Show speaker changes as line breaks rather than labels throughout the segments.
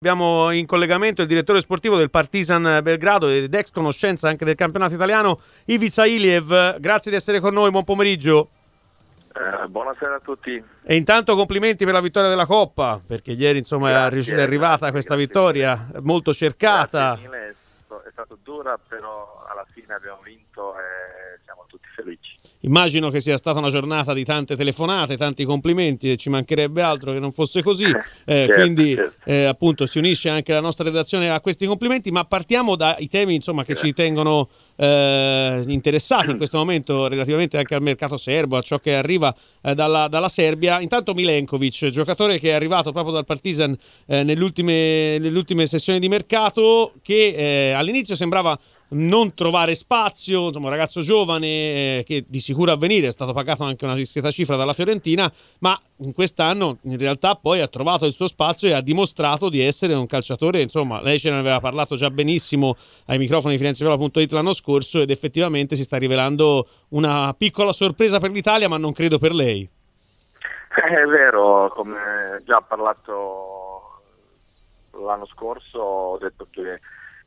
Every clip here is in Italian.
Abbiamo in collegamento il direttore sportivo del Partizan Belgrado ed ex conoscenza anche del campionato italiano, Ivica Iliev. Grazie di essere con noi, buon pomeriggio.
Eh, buonasera a tutti.
E intanto complimenti per la vittoria della Coppa, perché ieri insomma grazie, è arrivata grazie, questa grazie vittoria molto cercata.
Mille, è stato dura, però alla fine abbiamo vinto e siamo tutti felici.
Immagino che sia stata una giornata di tante telefonate, tanti complimenti e ci mancherebbe altro che non fosse così. Eh, certo, quindi certo. Eh, appunto si unisce anche la nostra redazione a questi complimenti, ma partiamo dai temi insomma, che ci tengono eh, interessati in questo momento relativamente anche al mercato serbo, a ciò che arriva eh, dalla, dalla, Serbia. Intanto Milenkovic, giocatore che è arrivato proprio dal Partizan eh, nelle ultime, nelle, ultime, sessioni di mercato, che eh, all'inizio sembrava non trovare spazio, insomma un ragazzo giovane eh, che di sicuro a venire è stato pagato anche una discreta cifra dalla Fiorentina, ma in quest'anno in realtà poi ha trovato il suo spazio e ha dimostrato di essere un calciatore, insomma lei ce ne aveva parlato già benissimo ai microfoni di FirenzeViola.it l'anno scorso ed effettivamente si sta rivelando una piccola sorpresa per l'Italia, ma non credo per lei.
È vero, come già parlato l'anno scorso ho detto che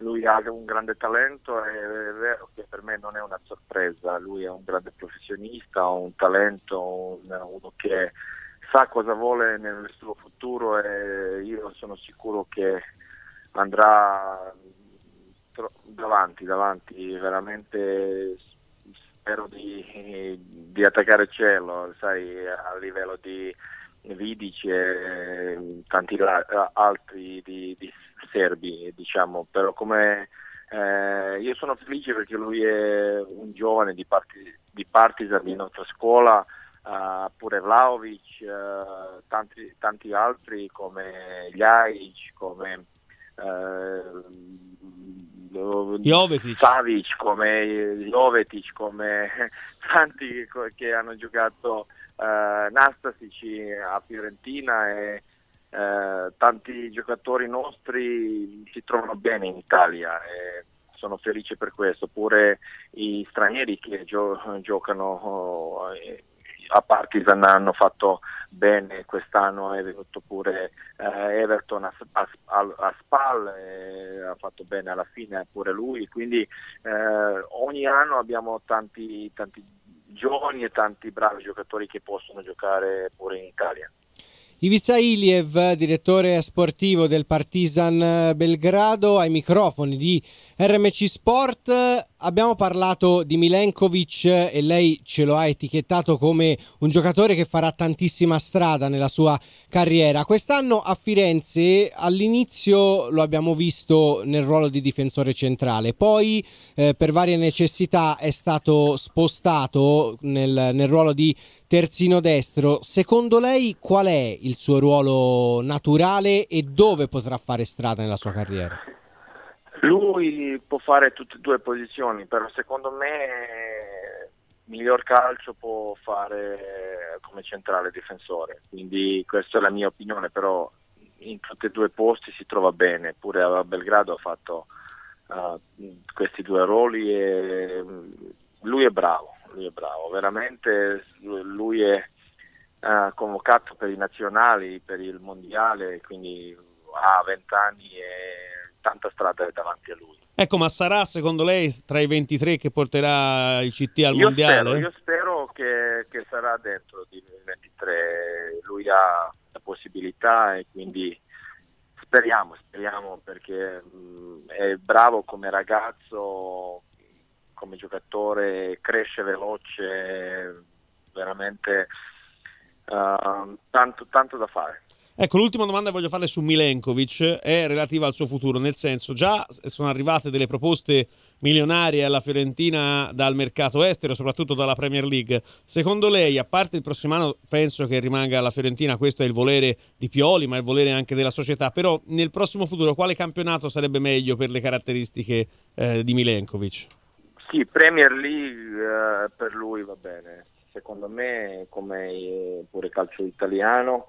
lui ha un grande talento è vero che per me non è una sorpresa, lui è un grande professionista, ha un talento, un, uno che sa cosa vuole nel suo futuro e io sono sicuro che andrà davanti, davanti, veramente spero di, di attaccare il cielo, sai, a livello di Vidic e tanti altri di, di serbi, diciamo, però come eh, io sono felice perché lui è un giovane di, parti, di partisan di nostra scuola, uh, pure Vlaovic, uh, tanti, tanti, altri come Ljajic, come uh,
Jovetic.
Savic, come Jovetic, come tanti che hanno giocato uh, Nastasic a Fiorentina e eh, tanti giocatori nostri si trovano bene in Italia e sono felice per questo, pure i stranieri che gio- giocano oh, a Partizan hanno fatto bene quest'anno, è venuto pure eh, Everton a, a, a Spal, ha fatto bene alla fine pure lui, quindi eh, ogni anno abbiamo tanti, tanti giovani e tanti bravi giocatori che possono giocare pure in Italia.
Ivica Iliev, direttore sportivo del Partizan Belgrado, ai microfoni di RMC Sport. Abbiamo parlato di Milenkovic e lei ce lo ha etichettato come un giocatore che farà tantissima strada nella sua carriera. Quest'anno a Firenze all'inizio lo abbiamo visto nel ruolo di difensore centrale, poi eh, per varie necessità è stato spostato nel, nel ruolo di terzino destro. Secondo lei qual è il suo ruolo naturale e dove potrà fare strada nella sua carriera?
Lui può fare tutte e due posizioni, però secondo me miglior calcio può fare come centrale difensore, quindi questa è la mia opinione, però in tutti e due i posti si trova bene, pure a Belgrado ha fatto uh, questi due ruoli e mm, lui è bravo, lui è bravo, veramente lui è uh, convocato per i nazionali, per il mondiale, quindi ha 20 anni e tanta strada è davanti a lui.
Ecco, ma sarà secondo lei tra i 23 che porterà il CT al
io
mondiale?
Spero, io spero che, che sarà dentro di 23, lui ha la possibilità e quindi speriamo, speriamo perché mh, è bravo come ragazzo, come giocatore, cresce veloce, veramente uh, tanto, tanto da fare.
Ecco, l'ultima domanda che voglio fare su Milenkovic è relativa al suo futuro, nel senso già sono arrivate delle proposte milionarie alla Fiorentina dal mercato estero, soprattutto dalla Premier League. Secondo lei, a parte il prossimo anno, penso che rimanga alla Fiorentina, questo è il volere di Pioli, ma è il volere anche della società, però nel prossimo futuro quale campionato sarebbe meglio per le caratteristiche eh, di Milenkovic?
Sì, Premier League eh, per lui va bene, secondo me come pure calcio italiano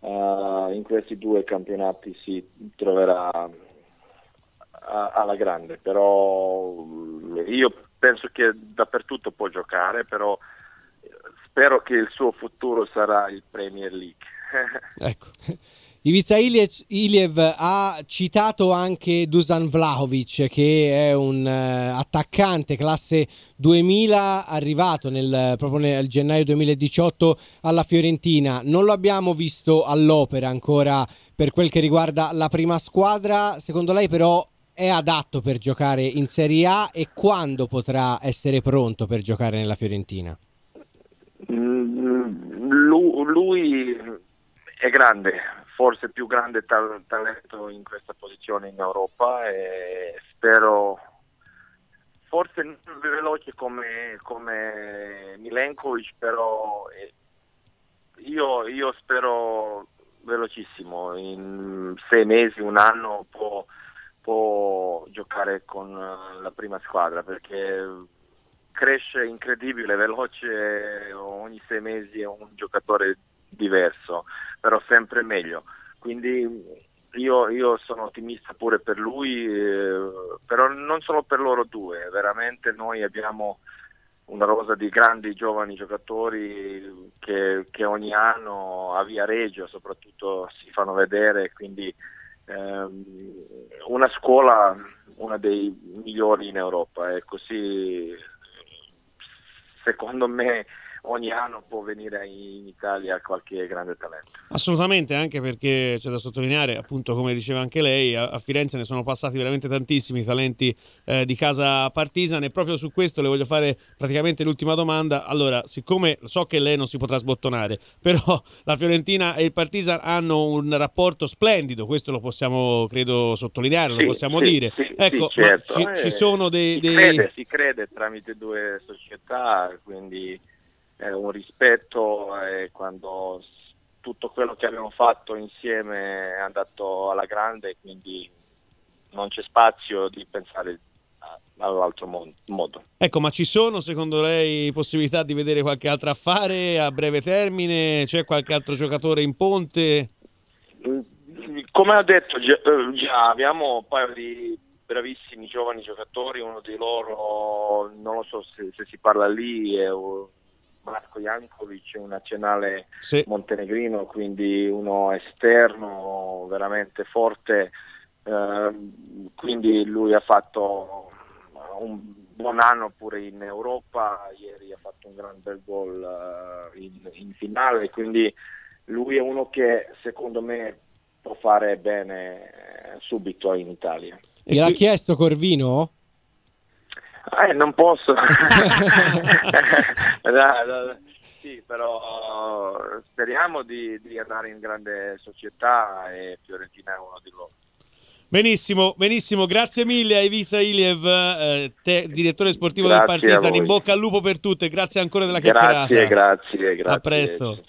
uh, in questi due campionati si troverà a, alla grande, però io penso che dappertutto può giocare, però spero che il suo futuro sarà il Premier League.
ecco.
Ivica Iliev ha citato anche Dusan Vlahovic che è un uh, attaccante classe 2000 arrivato nel, proprio nel gennaio 2018 alla Fiorentina. Non lo abbiamo visto all'opera ancora per quel che riguarda la prima squadra. Secondo lei però è adatto per giocare in Serie A e quando potrà essere pronto per giocare nella Fiorentina?
Mm, lui è grande, forse più grande tal- talento in questa posizione in Europa e spero forse non veloce come, come Milenkovic però eh, io, io, spero velocissimo. In sei mesi, un anno può, può giocare con la prima squadra perché cresce incredibile, veloce, ogni sei mesi è un giocatore diverso, però sempre meglio. Quindi io, io sono ottimista pure per lui, eh, però non solo per loro due, veramente noi abbiamo una rosa di grandi giovani giocatori che, che ogni anno a Via Reggio soprattutto si fanno vedere, quindi ehm, una scuola, una dei migliori in Europa e così secondo me ogni anno può venire in Italia qualche grande talento.
Assolutamente, anche perché c'è da sottolineare, appunto, come diceva anche lei, a, Firenze ne sono passati veramente tantissimi talenti eh, di casa Partisan e proprio su questo le voglio fare praticamente l'ultima domanda. Allora, siccome so che lei non si potrà sbottonare, però la Fiorentina e il Partisan hanno un rapporto splendido, questo lo possiamo, credo, sottolineare,
sì,
lo possiamo
sì,
dire.
Sì,
ecco,
certo.
ci,
eh,
ci, sono dei...
Si,
dei...
Crede, si crede tramite due società, quindi eh, un rispetto e quando tutto quello che abbiamo fatto insieme è andato alla grande, quindi non c'è spazio di pensare all'altro modo.
Ecco, ma ci sono secondo lei possibilità di vedere qualche altro affare a breve termine? C'è qualche altro giocatore in ponte?
Come ho detto già, eh, già abbiamo un paio di bravissimi giovani giocatori, uno di loro non lo so se, se si parla lì è Marco Jankovic, un nazionale sì. montenegrino, quindi uno esterno veramente forte, eh, quindi lui ha fatto un buon anno pure in Europa, ieri ha fatto un gran bel gol uh, in, in, finale, quindi lui è uno che secondo me può fare bene eh, subito in Italia.
Gliel'ha chiesto Corvino?
Eh, non posso. no, sì, però speriamo di, di, andare in grande società e Fiorentina è uno di loro.
Benissimo, benissimo, grazie mille a Evisa Iliev, eh, te, direttore sportivo grazie del Partizan, in bocca al lupo per tutte, grazie ancora della chiacchierata.
Grazie, grazie, grazie.
A presto.